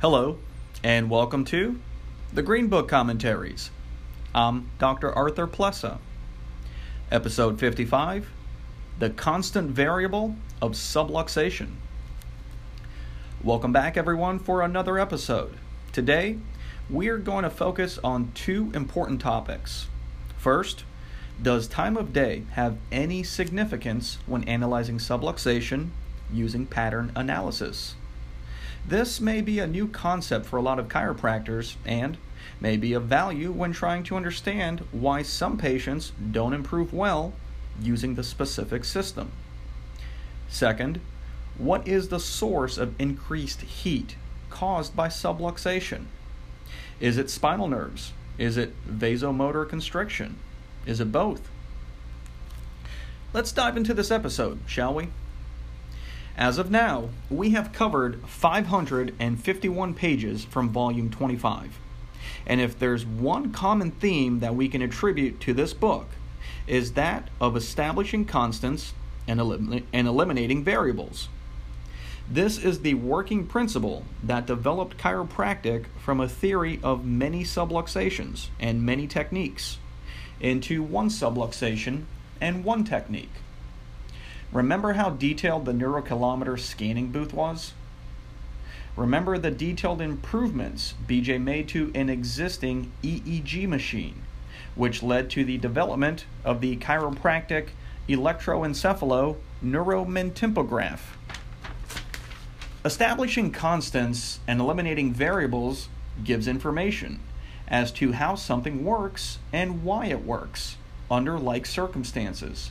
Hello, and welcome to the Green Book Commentaries. I'm Dr. Arthur Plessa. Episode 55 The Constant Variable of Subluxation. Welcome back, everyone, for another episode. Today, we are going to focus on two important topics. First, does time of day have any significance when analyzing subluxation using pattern analysis? This may be a new concept for a lot of chiropractors and may be of value when trying to understand why some patients don't improve well using the specific system. Second, what is the source of increased heat caused by subluxation? Is it spinal nerves? Is it vasomotor constriction? Is it both? Let's dive into this episode, shall we? As of now, we have covered 551 pages from Volume 25. And if there's one common theme that we can attribute to this book, is that of establishing constants and, elim- and eliminating variables. This is the working principle that developed chiropractic from a theory of many subluxations and many techniques into one subluxation and one technique. Remember how detailed the neurocalometer scanning booth was? Remember the detailed improvements BJ made to an existing EEG machine, which led to the development of the chiropractic electroencephalo neuromentympograph. Establishing constants and eliminating variables gives information as to how something works and why it works under like circumstances.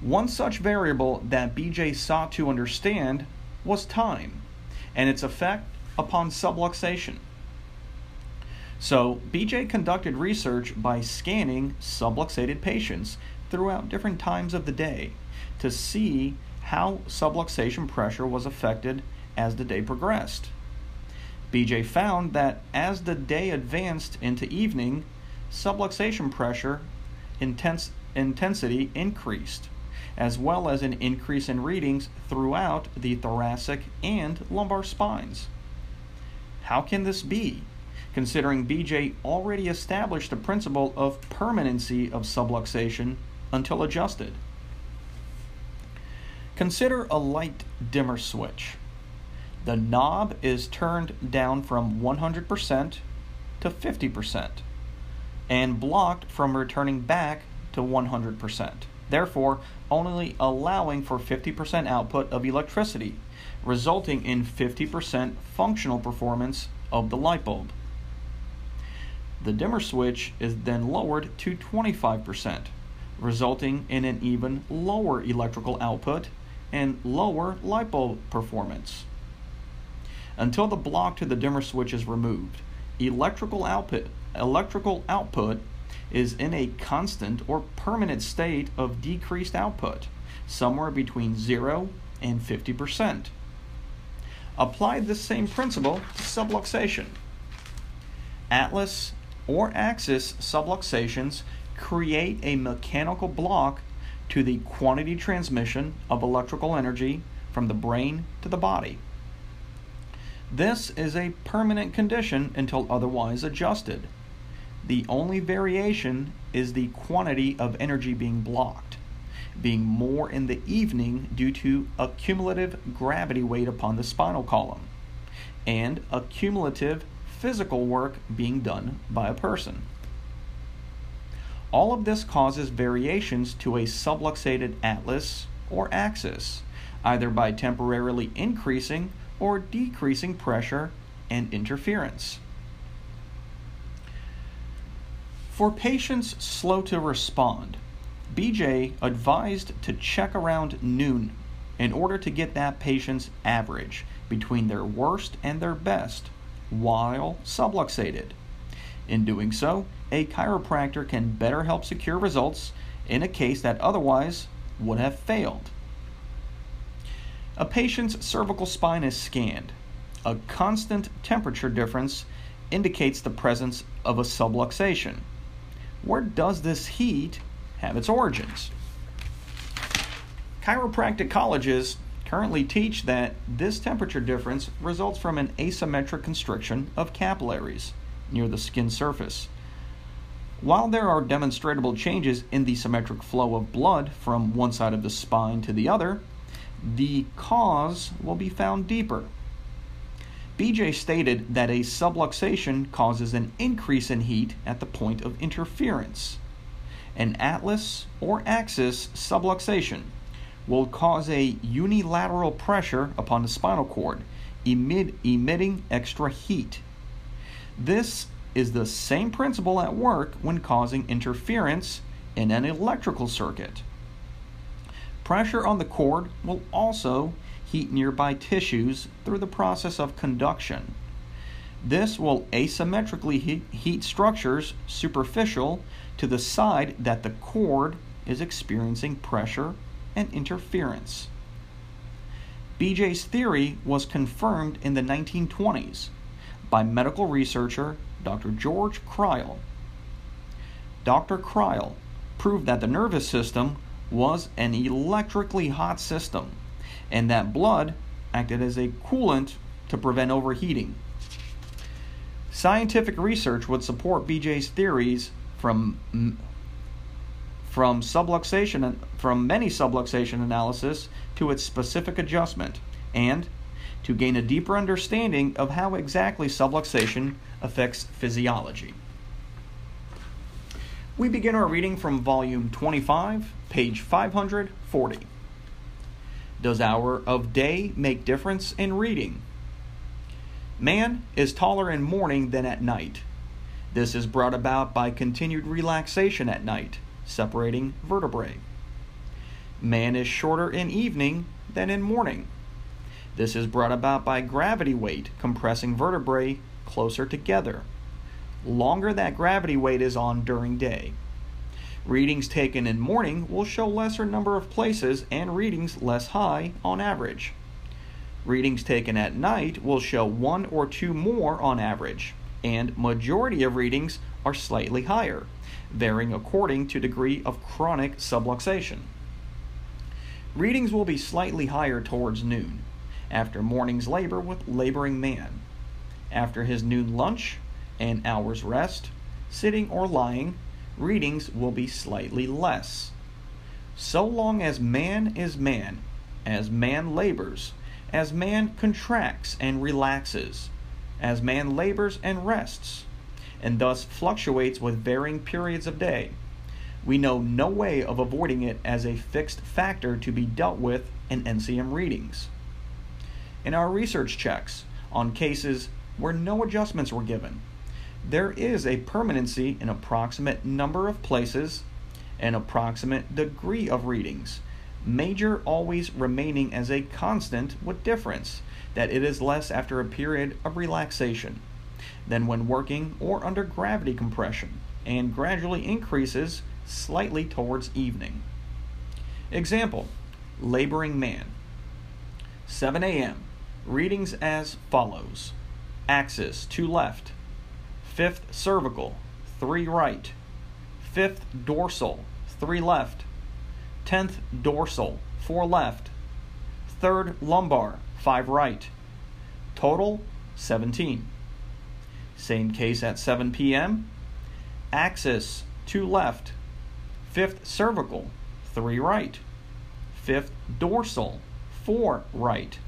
One such variable that BJ sought to understand was time and its effect upon subluxation. So, BJ conducted research by scanning subluxated patients throughout different times of the day to see how subluxation pressure was affected as the day progressed. BJ found that as the day advanced into evening, subluxation pressure intensity increased as well as an increase in readings throughout the thoracic and lumbar spines. How can this be, considering BJ already established the principle of permanency of subluxation until adjusted? Consider a light dimmer switch. The knob is turned down from 100% to 50% and blocked from returning back to 100% therefore only allowing for 50% output of electricity, resulting in 50% functional performance of the light bulb. The dimmer switch is then lowered to 25%, resulting in an even lower electrical output and lower light bulb performance. Until the block to the dimmer switch is removed, electrical output electrical output is in a constant or permanent state of decreased output, somewhere between 0 and 50%. Apply this same principle to subluxation. Atlas or axis subluxations create a mechanical block to the quantity transmission of electrical energy from the brain to the body. This is a permanent condition until otherwise adjusted. The only variation is the quantity of energy being blocked, being more in the evening due to accumulative gravity weight upon the spinal column, and accumulative physical work being done by a person. All of this causes variations to a subluxated atlas or axis, either by temporarily increasing or decreasing pressure and interference. For patients slow to respond, BJ advised to check around noon in order to get that patient's average between their worst and their best while subluxated. In doing so, a chiropractor can better help secure results in a case that otherwise would have failed. A patient's cervical spine is scanned. A constant temperature difference indicates the presence of a subluxation where does this heat have its origins? Chiropractic colleges currently teach that this temperature difference results from an asymmetric constriction of capillaries near the skin surface. While there are demonstrable changes in the symmetric flow of blood from one side of the spine to the other, the cause will be found deeper. BJ stated that a subluxation causes an increase in heat at the point of interference. An atlas or axis subluxation will cause a unilateral pressure upon the spinal cord, emit, emitting extra heat. This is the same principle at work when causing interference in an electrical circuit. Pressure on the cord will also heat nearby tissues through the process of conduction. This will asymmetrically heat, structures superficial to the side that the cord is experiencing pressure and interference. BJ's theory was confirmed in the 1920s by medical researcher Dr. George Crile. Dr. Crile proved that the nervous system was an electrically hot system and that blood acted as a coolant to prevent overheating. Scientific research would support BJ's theories from from subluxation from many subluxation analysis to its specific adjustment and to gain a deeper understanding of how exactly subluxation affects physiology. We begin our reading from volume 25, page 540. Does hour of day make difference in reading? Man is taller in morning than at night. This is brought about by continued relaxation at night separating vertebrae. Man is shorter in evening than in morning. This is brought about by gravity weight compressing vertebrae closer together. Longer that gravity weight is on during day. Readings taken in morning will show lesser number of places and readings less high on average. Readings taken at night will show one or two more on average, and majority of readings are slightly higher varying according to degree of chronic subluxation. Readings will be slightly higher towards noon, after morning's labor with laboring man. After his noon lunch, and hour's rest, sitting or lying, readings will be slightly less. So long as man is man, as man labors, as man contracts and relaxes, as man labors and rests, and thus fluctuates with varying periods of day. We know no way of avoiding it as a fixed factor to be dealt with in NCM readings. In our research checks on cases where no adjustments were given, there is a permanency in approximate number of places and approximate degree of readings, major always remaining as a constant with difference that it is less after a period of relaxation than when working or under gravity compression, and gradually increases slightly towards evening. Example Laboring Man 7 a.m. Readings as follows Axis to left, 5th cervical. 3 right, 5th dorsal. 3 left, 10th dorsal. 4 left, 3rd lumbar. 5 right, total 17. Same case at 7 p.m. Axis 2 left, 5th cervical. 3 right, 5th dorsal. 4 right,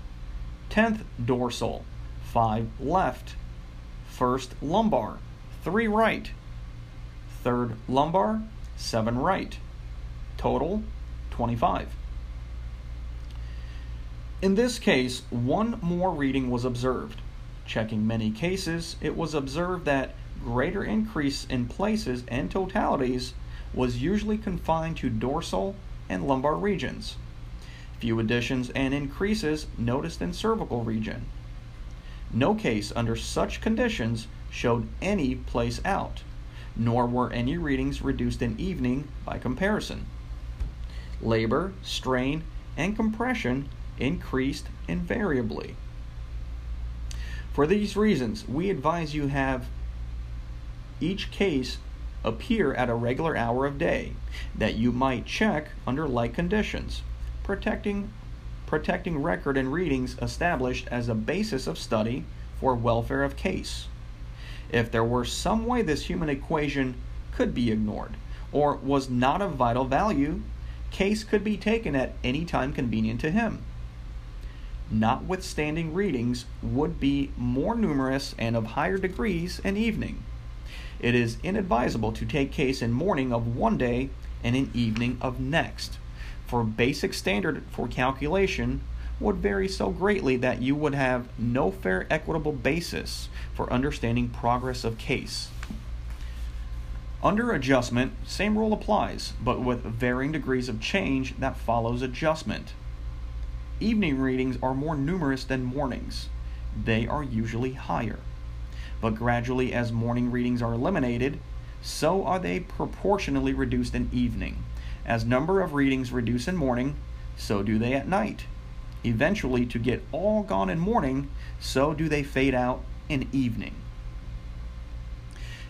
10th dorsal. 5 left, 1st lumbar 3 right, 3rd lumbar 7 right. Total 25. In this case, one more reading was observed. Checking many cases, it was observed that greater increase in places and totalities was usually confined to dorsal and lumbar regions. Few additions and increases noticed in cervical region. No case under such conditions showed any place out, nor were any readings reduced in evening by comparison. Labor, strain, and compression increased invariably. For these reasons, we advise you have each case appear at a regular hour of day that you might check under like conditions, protecting protecting record and readings established as a basis of study for welfare of case. If there were some way this human equation could be ignored or was not of vital value, case could be taken at any time convenient to him. Notwithstanding readings would be more numerous and of higher degrees in evening. It is inadvisable to take case in morning of one day and in evening of next, for basic standard for calculation would vary so greatly that you would have no fair equitable basis for understanding progress of case. Under adjustment, same rule applies, but with varying degrees of change that follows adjustment. Evening readings are more numerous than mornings. They are usually higher. But gradually, as morning readings are eliminated, so are they proportionally reduced in evening. As number of readings reduce in morning, so do they at night. Eventually, to get all gone in morning, so do they fade out in evening.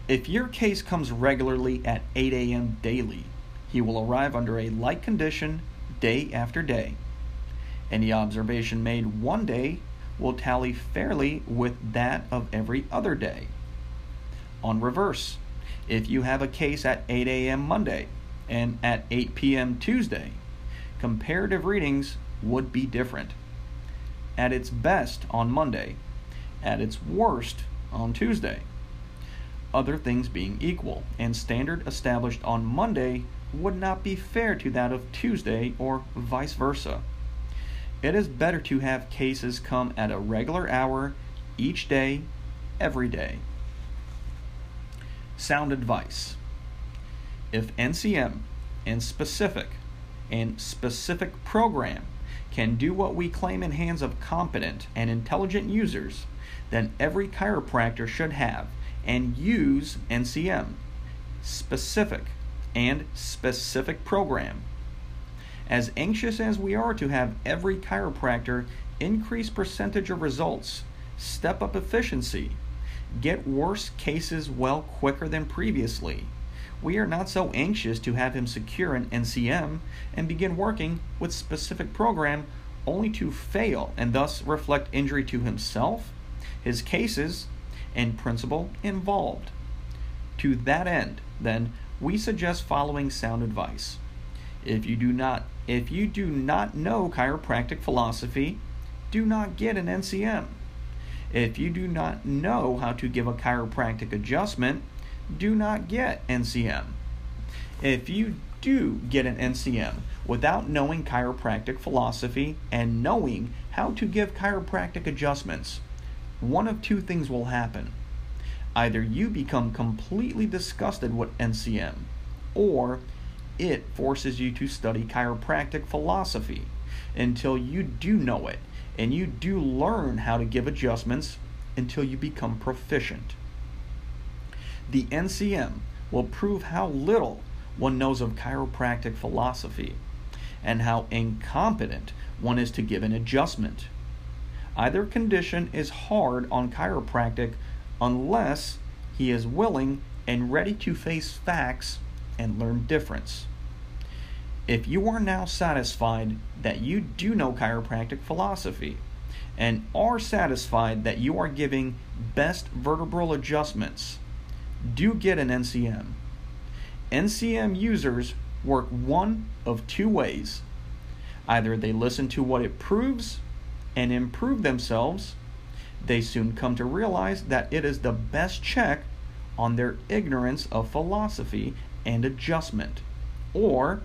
If your case comes regularly at 8 a.m. daily, he will arrive under a like condition day after day. Any observation made one day will tally fairly with that of every other day. On reverse, if you have a case at 8 a.m. Monday and at 8 p.m. Tuesday, comparative readings would be different. At its best on Monday, at its worst on Tuesday. Other things being equal, and standard established on Monday would not be fair to that of Tuesday or vice versa. It is better to have cases come at a regular hour each day, every day. Sound advice. If NCM and specific and specific program can do what we claim in hands of competent and intelligent users, then every chiropractor should have and use NCM, specific and specific program. As anxious as we are to have every chiropractor increase percentage of results, step up efficiency, get worse cases well quicker than previously, we are not so anxious to have him secure an NCM and begin working with specific program only to fail and thus reflect injury to himself, his cases, and principal involved. To that end, then, we suggest following sound advice. If you do not if you do not know chiropractic philosophy, do not get an NCM. If you do not know how to give a chiropractic adjustment, do not get NCM. If you do get an NCM without knowing chiropractic philosophy and knowing how to give chiropractic adjustments, one of two things will happen. Either you become completely disgusted with NCM, or it forces you to study chiropractic philosophy until you do know it and you do learn how to give adjustments until you become proficient. The NCM will prove how little one knows of chiropractic philosophy and how incompetent one is to give an adjustment. Either condition is hard on chiropractic unless he is willing and ready to face facts and learn difference. If you are now satisfied that you do know chiropractic philosophy and are satisfied that you are giving best vertebral adjustments, do get an NCM. NCM users work one of two ways. Either they listen to what it proves and improve themselves, they soon come to realize that it is the best check on their ignorance of philosophy and adjustment. Or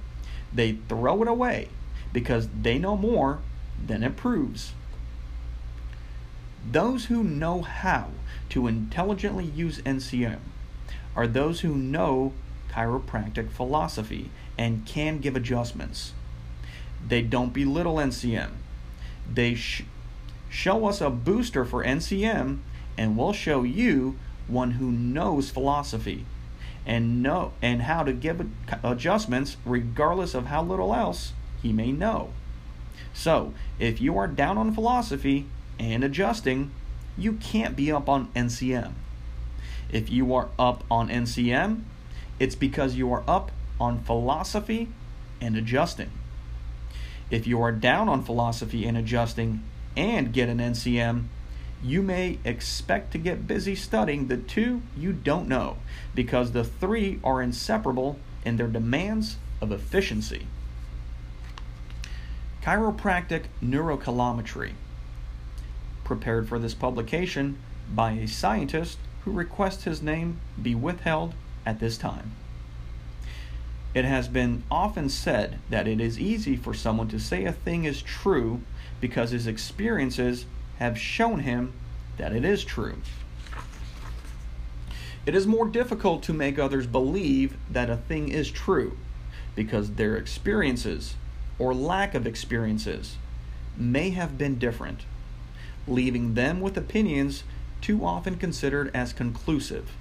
they throw it away because they know more than it proves. Those who know how to intelligently use NCM are those who know chiropractic philosophy and can give adjustments. They don't belittle NCM. They sh- show us a booster for NCM and we'll show you one who knows philosophy and know and how to give adjustments regardless of how little else he may know. So, if you are down on philosophy and adjusting, you can't be up on NCM. If you are up on NCM it's because you are up on philosophy and adjusting. If you are down on philosophy and adjusting and get an NCM, you may expect to get busy studying the two you don't know because the three are inseparable in their demands of efficiency. Chiropractic Neurocalorimetry, prepared for this publication by a scientist who requests his name be withheld at this time. It has been often said that it is easy for someone to say a thing is true because his experiences have shown him that it is true. It is more difficult to make others believe that a thing is true because their experiences or lack of experiences may have been different, leaving them with opinions too often considered as conclusive.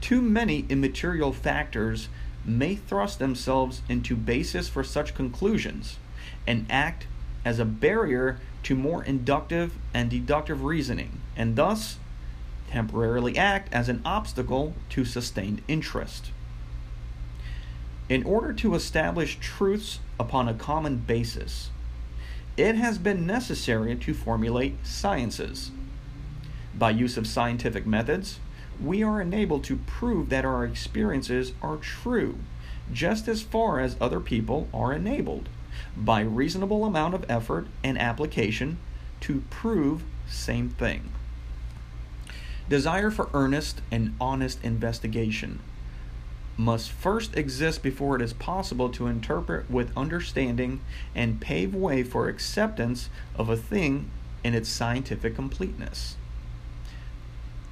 Too many immaterial factors may thrust themselves into basis for such conclusions and act as a barrier to more inductive and deductive reasoning, and thus temporarily act as an obstacle to sustained interest. In order to establish truths upon a common basis, it has been necessary to formulate sciences. By use of scientific methods, we are enabled to prove that our experiences are true just as far as other people are enabled by reasonable amount of effort and application to prove same thing. Desire for earnest and honest investigation must first exist before it is possible to interpret with understanding and pave way for acceptance of a thing in its scientific completeness.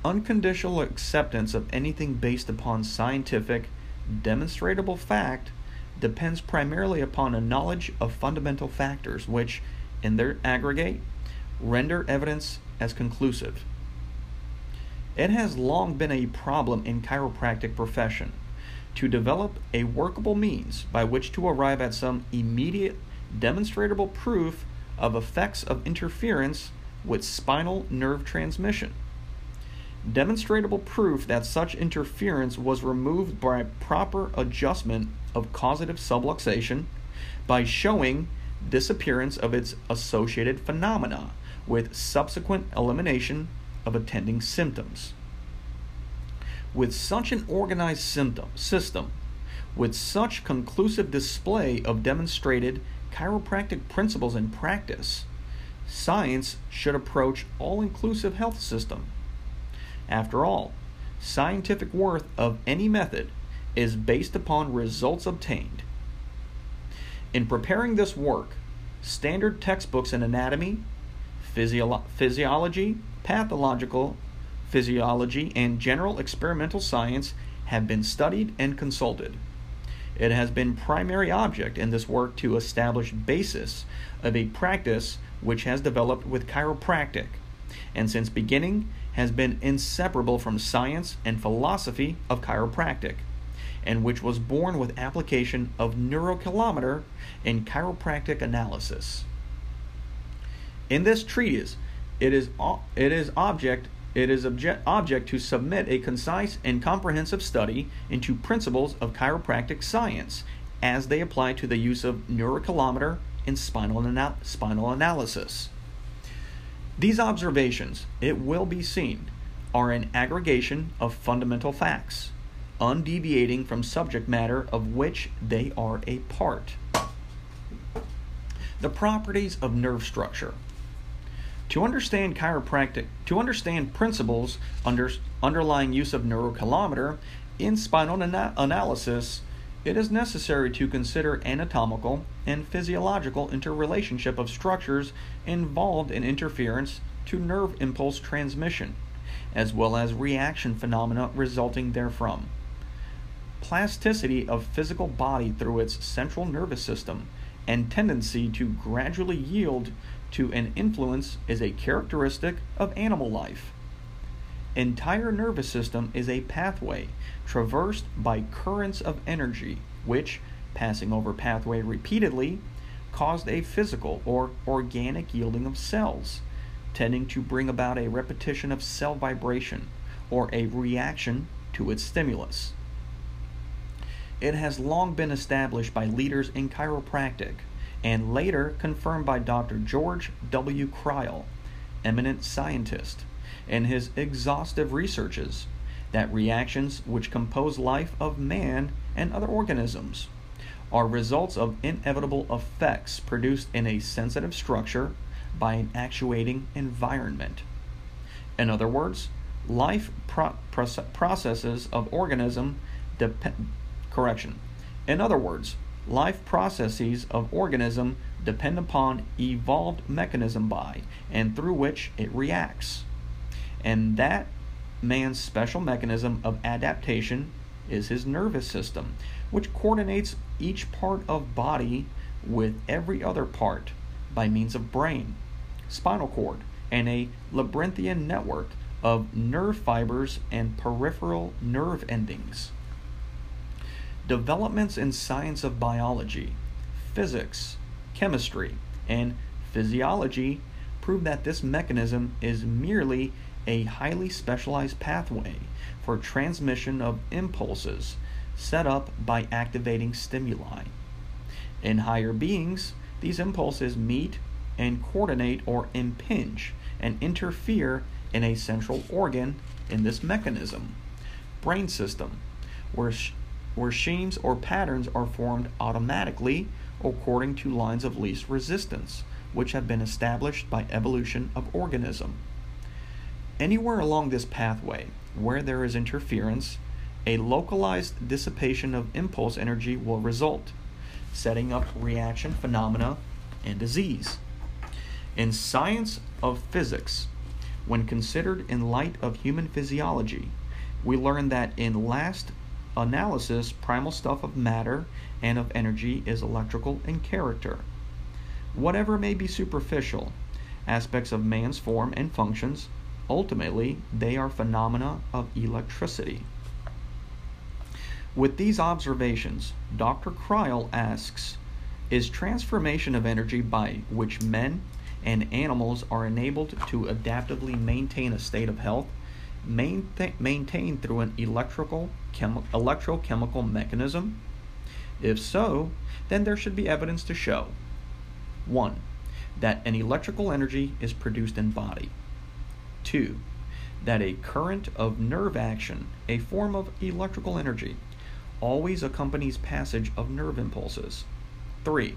Unconditional acceptance of anything based upon scientific, demonstrable fact depends primarily upon a knowledge of fundamental factors which, in their aggregate, render evidence as conclusive. It has long been a problem in chiropractic profession to develop a workable means by which to arrive at some immediate demonstrable proof of effects of interference with spinal nerve transmission. Demonstrable proof that such interference was removed by proper adjustment of causative subluxation by showing disappearance of its associated phenomena with subsequent elimination of attending symptoms. With such an organized symptom, system, with such conclusive display of demonstrated chiropractic principles in practice, science should approach all inclusive health system. After all, scientific worth of any method is based upon results obtained. In preparing this work, standard textbooks in anatomy, physio- physiology, pathological physiology, and general experimental science have been studied and consulted. It has been primary object in this work to establish basis of a practice which has developed with chiropractic, and since beginning has been inseparable from science and philosophy of chiropractic and which was born with application of neurocalometer in chiropractic analysis. In this treatise, it is it is object it is object, object to submit a concise and comprehensive study into principles of chiropractic science as they apply to the use of neurocalometer in spinal, spinal analysis. These observations, it will be seen, are an aggregation of fundamental facts undeviating from subject matter of which they are a part. The properties of nerve structure. To understand chiropractic, to understand principles under, underlying use of neurocalometer in spinal ana- analysis, it is necessary to consider anatomical and physiological interrelationship of structures involved in interference to nerve impulse transmission, as well as reaction phenomena resulting therefrom plasticity of physical body through its central nervous system and tendency to gradually yield to an influence is a characteristic of animal life. Entire nervous system is a pathway traversed by currents of energy which passing over pathway repeatedly caused a physical or organic yielding of cells tending to bring about a repetition of cell vibration or a reaction to its stimulus. It has long been established by leaders in chiropractic and later confirmed by Dr. George W. Crile, eminent scientist, in his exhaustive researches that reactions which compose life of man and other organisms are results of inevitable effects produced in a sensitive structure by an actuating environment. In other words, life pro- processes of organism depend correction. In other words, life processes of organism depend upon evolved mechanism by and through which it reacts. And that man's special mechanism of adaptation is his nervous system, which coordinates each part of body with every other part by means of brain, spinal cord, and a labyrinthian network of nerve fibers and peripheral nerve endings. Developments in science of biology, physics, chemistry, and physiology prove that this mechanism is merely a highly specialized pathway for transmission of impulses set up by activating stimuli. In higher beings, these impulses meet and coordinate or impinge and interfere in a central organ in this mechanism, brain system, where, sh- where schemes or patterns are formed automatically according to lines of least resistance, which have been established by evolution of organism. Anywhere along this pathway where there is interference, a localized dissipation of impulse energy will result, setting up reaction phenomena and disease. In science of physics, when considered in light of human physiology, we learn that in last analysis, primal stuff of matter and of energy is electrical in character. Whatever may be superficial, aspects of man's form and functions, ultimately they are phenomena of electricity. With these observations, Dr. Crile asks Is transformation of energy by which men and animals are enabled to adaptively maintain a state of health maintained through an electrical chemi- electrochemical mechanism? If so, then there should be evidence to show 1. That an electrical energy is produced in body. 2. That a current of nerve action, a form of electrical energy, always accompanies passage of nerve impulses. 3.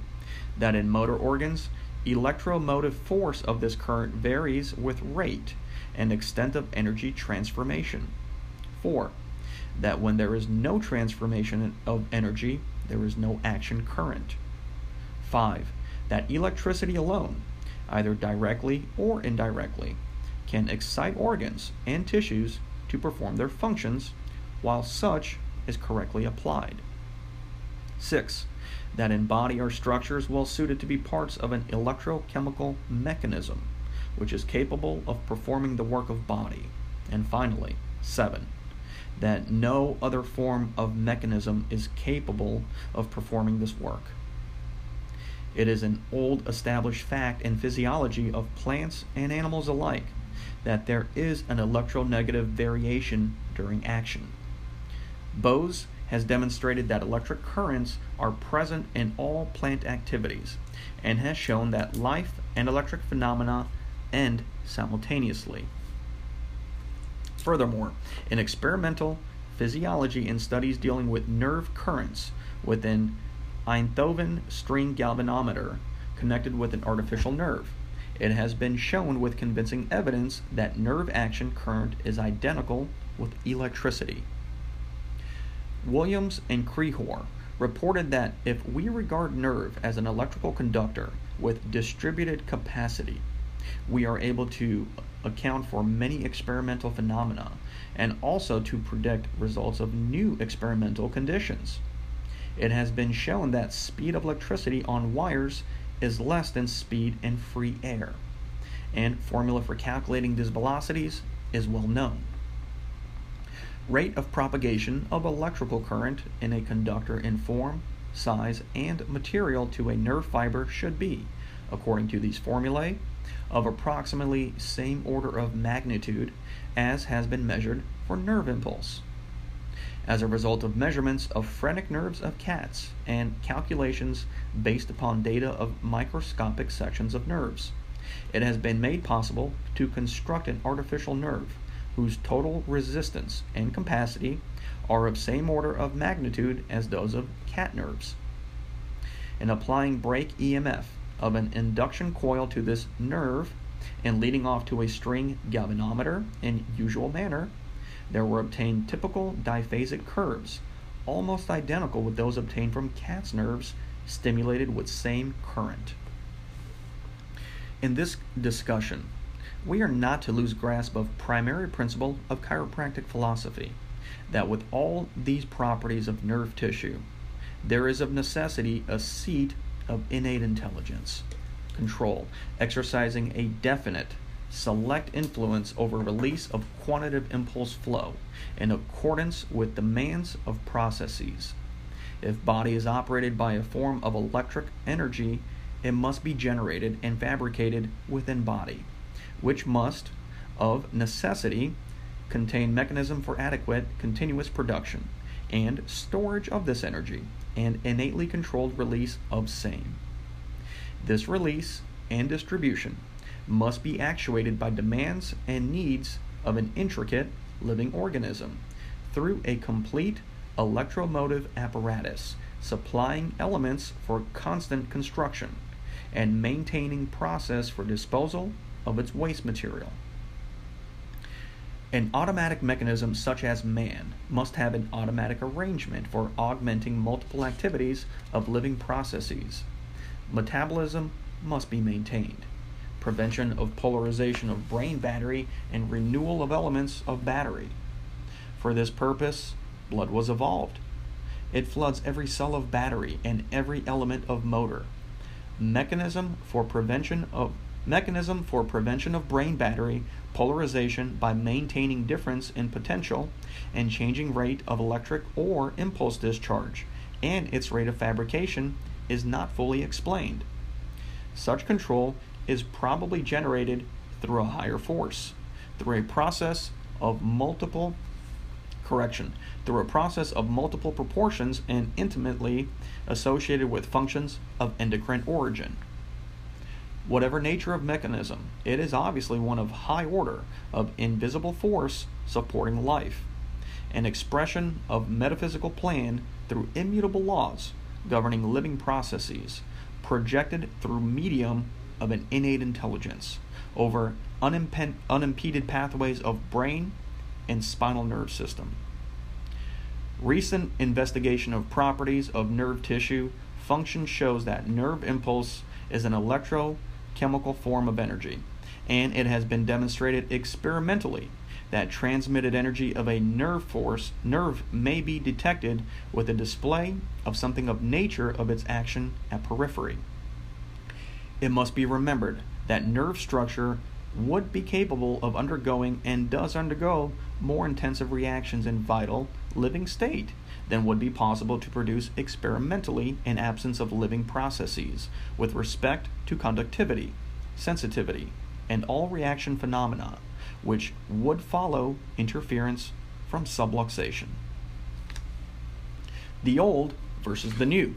That in motor organs, electromotive force of this current varies with rate and extent of energy transformation. 4. That when there is no transformation of energy, there is no action current. 5. That electricity alone, either directly or indirectly, can excite organs and tissues to perform their functions while such is correctly applied. 6. That in body are structures well suited to be parts of an electrochemical mechanism, which is capable of performing the work of body. And finally, 7. That no other form of mechanism is capable of performing this work. It is an old established fact in physiology of plants and animals alike that there is an electronegative variation during action. Bose has demonstrated that electric currents are present in all plant activities and has shown that life and electric phenomena end simultaneously. Furthermore, in experimental physiology and studies dealing with nerve currents within Einthoven string galvanometer connected with an artificial nerve, it has been shown with convincing evidence that nerve action current is identical with electricity. Williams and Krehor reported that if we regard nerve as an electrical conductor with distributed capacity, we are able to account for many experimental phenomena and also to predict results of new experimental conditions. It has been shown that speed of electricity on wires is less than speed in free air, and formula for calculating these velocities is well known rate of propagation of electrical current in a conductor in form, size, and material to a nerve fiber should be, according to these formulae, of approximately same order of magnitude as has been measured for nerve impulse. As a result of measurements of phrenic nerves of cats and calculations based upon data of microscopic sections of nerves. It has been made possible to construct an artificial nerve whose total resistance and capacity are of same order of magnitude as those of cat nerves. In applying break EMF of an induction coil to this nerve and leading off to a string galvanometer in usual manner, there were obtained typical diphasic curves, almost identical with those obtained from cat's nerves stimulated with same current. In this discussion, we are not to lose grasp of primary principle of chiropractic philosophy that with all these properties of nerve tissue, there is of necessity a seat of innate intelligence, control, exercising a definite select influence over release of quantitative impulse flow in accordance with demands of processes. If body is operated by a form of electric energy, it must be generated and fabricated within body, which must, of necessity, contain mechanism for adequate continuous production and storage of this energy and innately controlled release of same. This release and distribution must be actuated by demands and needs of an intricate living organism through a complete electromotive apparatus supplying elements for constant construction and maintaining process for disposal of its waste material. An automatic mechanism such as man must have an automatic arrangement for augmenting multiple activities of living processes. Metabolism must be maintained prevention of polarization of brain battery, and renewal of elements of battery. For this purpose, blood was evolved. It floods every cell of battery and every element of motor. Mechanism for prevention of mechanism for prevention of brain battery polarization by maintaining difference in potential and changing rate of electric or impulse discharge and its rate of fabrication is not fully explained. Such control is probably generated through a higher force, through a process of multiple correction, through a process of multiple proportions and intimately associated with functions of endocrine origin. Whatever nature of mechanism, it is obviously one of high order of invisible force supporting life, an expression of metaphysical plan through immutable laws governing living processes, projected through medium of an innate intelligence over unimped- unimpeded pathways of brain and spinal nerve system. Recent investigation of properties of nerve tissue function shows that nerve impulse is an electrochemical form of energy, and it has been demonstrated experimentally that transmitted energy of a nerve force nerve may be detected with a display of something of nature of its action at periphery. It must be remembered that nerve structure would be capable of undergoing and does undergo more intensive reactions in vital, living state than would be possible to produce experimentally in absence of living processes with respect to conductivity, sensitivity, and all reaction phenomena which would follow interference from subluxation. The old versus the new.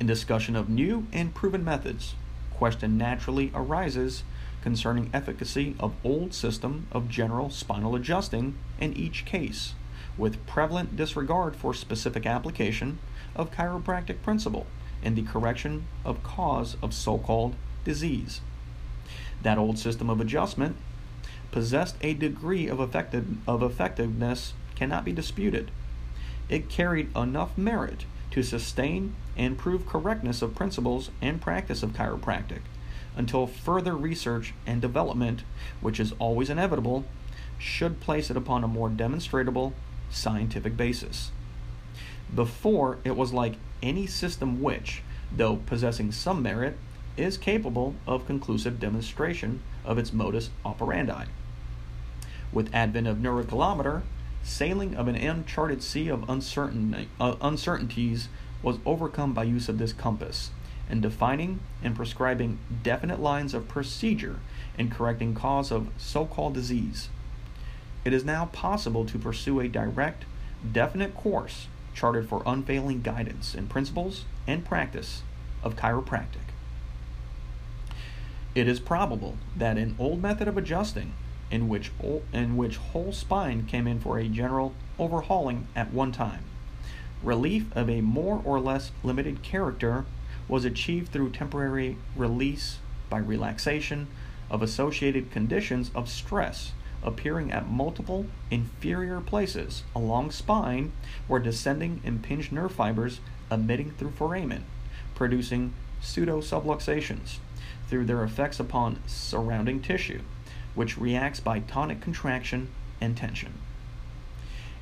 In discussion of new and proven methods, question naturally arises concerning efficacy of old system of general spinal adjusting in each case, with prevalent disregard for specific application of chiropractic principle in the correction of cause of so-called disease. That old system of adjustment possessed a degree of, effective, of effectiveness cannot be disputed. It carried enough merit to sustain and prove correctness of principles and practice of chiropractic until further research and development, which is always inevitable, should place it upon a more demonstrable scientific basis. Before, it was like any system which, though possessing some merit, is capable of conclusive demonstration of its modus operandi. With advent of neurocalometer, sailing of an uncharted sea of uncertain, uh, uncertainties was overcome by use of this compass in defining and prescribing definite lines of procedure in correcting cause of so-called disease. It is now possible to pursue a direct definite course charted for unfailing guidance in principles and practice of chiropractic. It is probable that an old method of adjusting, in which, in which whole spine came in for a general overhauling at one time, relief of a more or less limited character was achieved through temporary release by relaxation of associated conditions of stress appearing at multiple inferior places along spine where descending impinged nerve fibers emitting through foramen, producing pseudo-subluxations through their effects upon surrounding tissue, which reacts by tonic contraction and tension.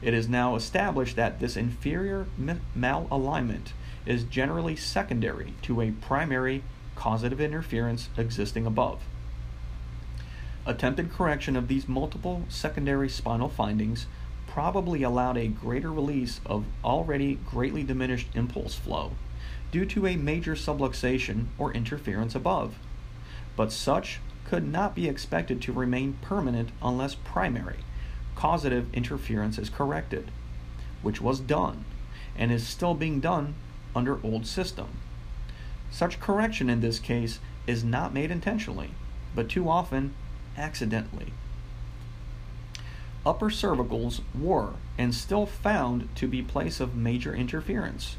It is now established that this inferior malalignment is generally secondary to a primary causative interference existing above. Attempted correction of these multiple secondary spinal findings probably allowed a greater release of already greatly diminished impulse flow due to a major subluxation or interference above. But such could not be expected to remain permanent unless primary, causative interference is corrected, which was done and is still being done under old system. Such correction in this case is not made intentionally, but too often accidentally. Upper cervicals were and still found to be place of major interference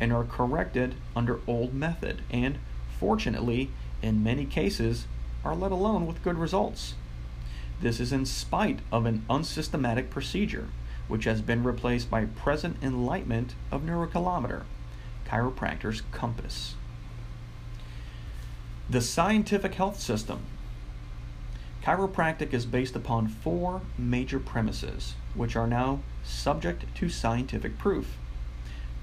and are corrected under old method and fortunately in many cases are let alone with good results. This is in spite of an unsystematic procedure which has been replaced by present enlightenment of neurocalometer, chiropractor's compass. The scientific health system Chiropractic is based upon four major premises, which are now subject to scientific proof.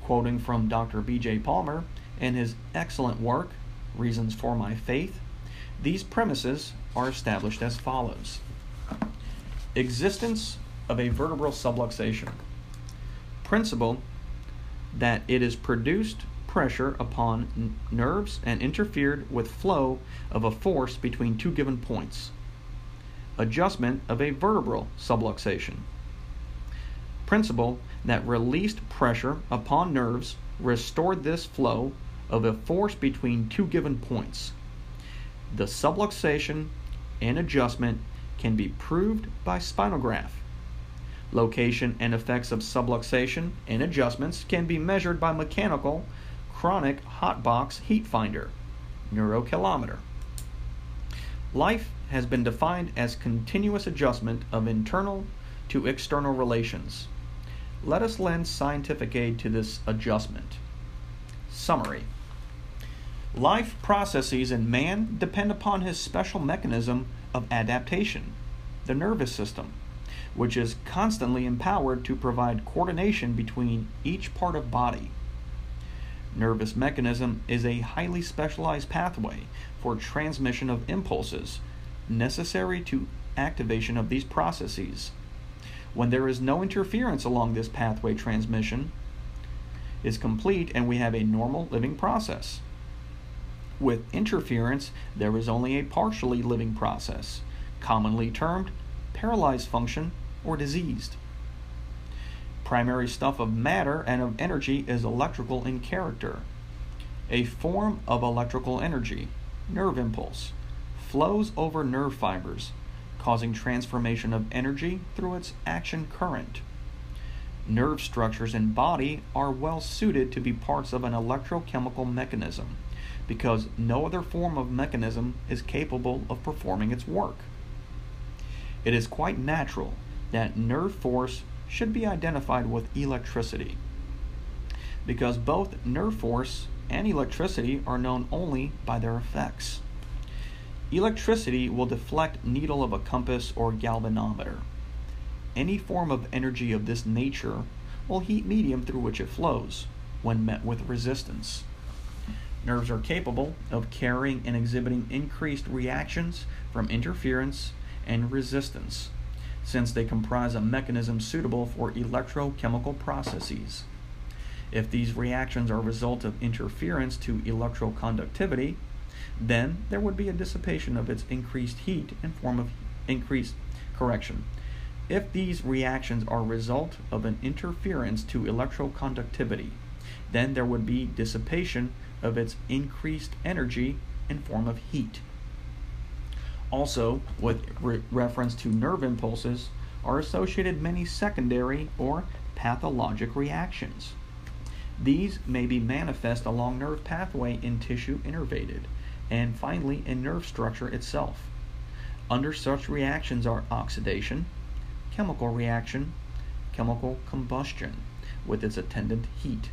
Quoting from Dr. B.J. Palmer in his excellent work, Reasons for My Faith, these premises are established as follows Existence of a vertebral subluxation. Principle that it is produced pressure upon n- nerves and interfered with flow of a force between two given points adjustment of a vertebral subluxation. Principle that released pressure upon nerves restored this flow of a force between two given points. The subluxation and adjustment can be proved by spinograph. Location and effects of subluxation and adjustments can be measured by mechanical chronic hot box heat finder, neurocalometer. Life has been defined as continuous adjustment of internal to external relations. Let us lend scientific aid to this adjustment. Summary Life processes in man depend upon his special mechanism of adaptation, the nervous system, which is constantly empowered to provide coordination between each part of body. Nervous mechanism is a highly specialized pathway for transmission of impulses necessary to activation of these processes. When there is no interference along this pathway transmission is complete and we have a normal living process. With interference, there is only a partially living process, commonly termed paralyzed function or diseased. Primary stuff of matter and of energy is electrical in character, a form of electrical energy nerve impulse, flows over nerve fibers, causing transformation of energy through its action current. Nerve structures in body are well suited to be parts of an electrochemical mechanism because no other form of mechanism is capable of performing its work. It is quite natural that nerve force should be identified with electricity because both nerve force and electricity are known only by their effects. Electricity will deflect needle of a compass or galvanometer. Any form of energy of this nature will heat medium through which it flows when met with resistance. Nerves are capable of carrying and exhibiting increased reactions from interference and resistance, since they comprise a mechanism suitable for electrochemical processes. If these reactions are a result of interference to electroconductivity, then there would be a dissipation of its increased heat in form of increased correction, if these reactions are a result of an interference to electroconductivity, then there would be dissipation of its increased energy in form of heat. Also, with re- reference to nerve impulses, are associated many secondary or pathologic reactions. These may be manifest along nerve pathway in tissue innervated, and finally in nerve structure itself. Under such reactions are oxidation, chemical reaction, chemical combustion, with its attendant heat.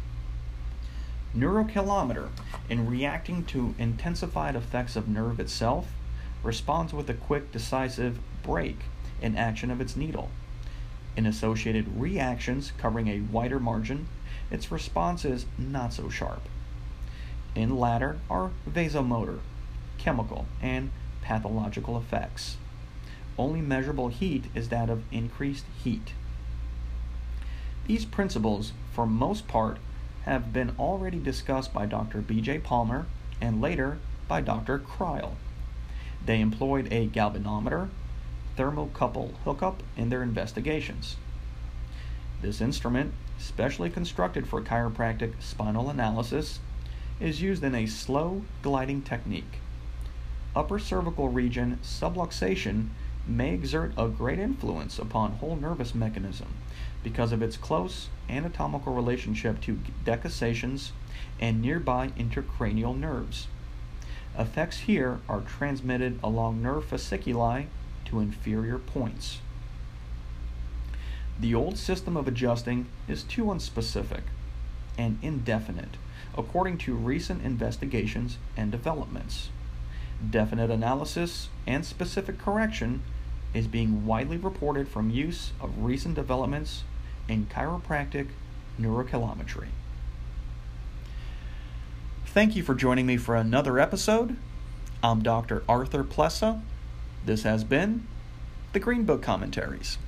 Neurocalometer, in reacting to intensified effects of nerve itself, responds with a quick, decisive break in action of its needle. In associated reactions covering a wider margin, its response is not so sharp. In latter are vasomotor, chemical, and pathological effects. Only measurable heat is that of increased heat. These principles, for most part, have been already discussed by Dr. B.J. Palmer and later by Dr. Kreil. They employed a galvanometer thermocouple hookup in their investigations. This instrument, specially constructed for chiropractic spinal analysis, is used in a slow gliding technique. Upper cervical region subluxation may exert a great influence upon whole nervous mechanism because of its close anatomical relationship to decussations and nearby intracranial nerves. Effects here are transmitted along nerve fasciculi to inferior points. The old system of adjusting is too unspecific and indefinite according to recent investigations and developments. Definite analysis and specific correction is being widely reported from use of recent developments in chiropractic neurocalometry. Thank you for joining me for another episode. I'm Dr. Arthur Plessa. This has been the Green Book Commentaries.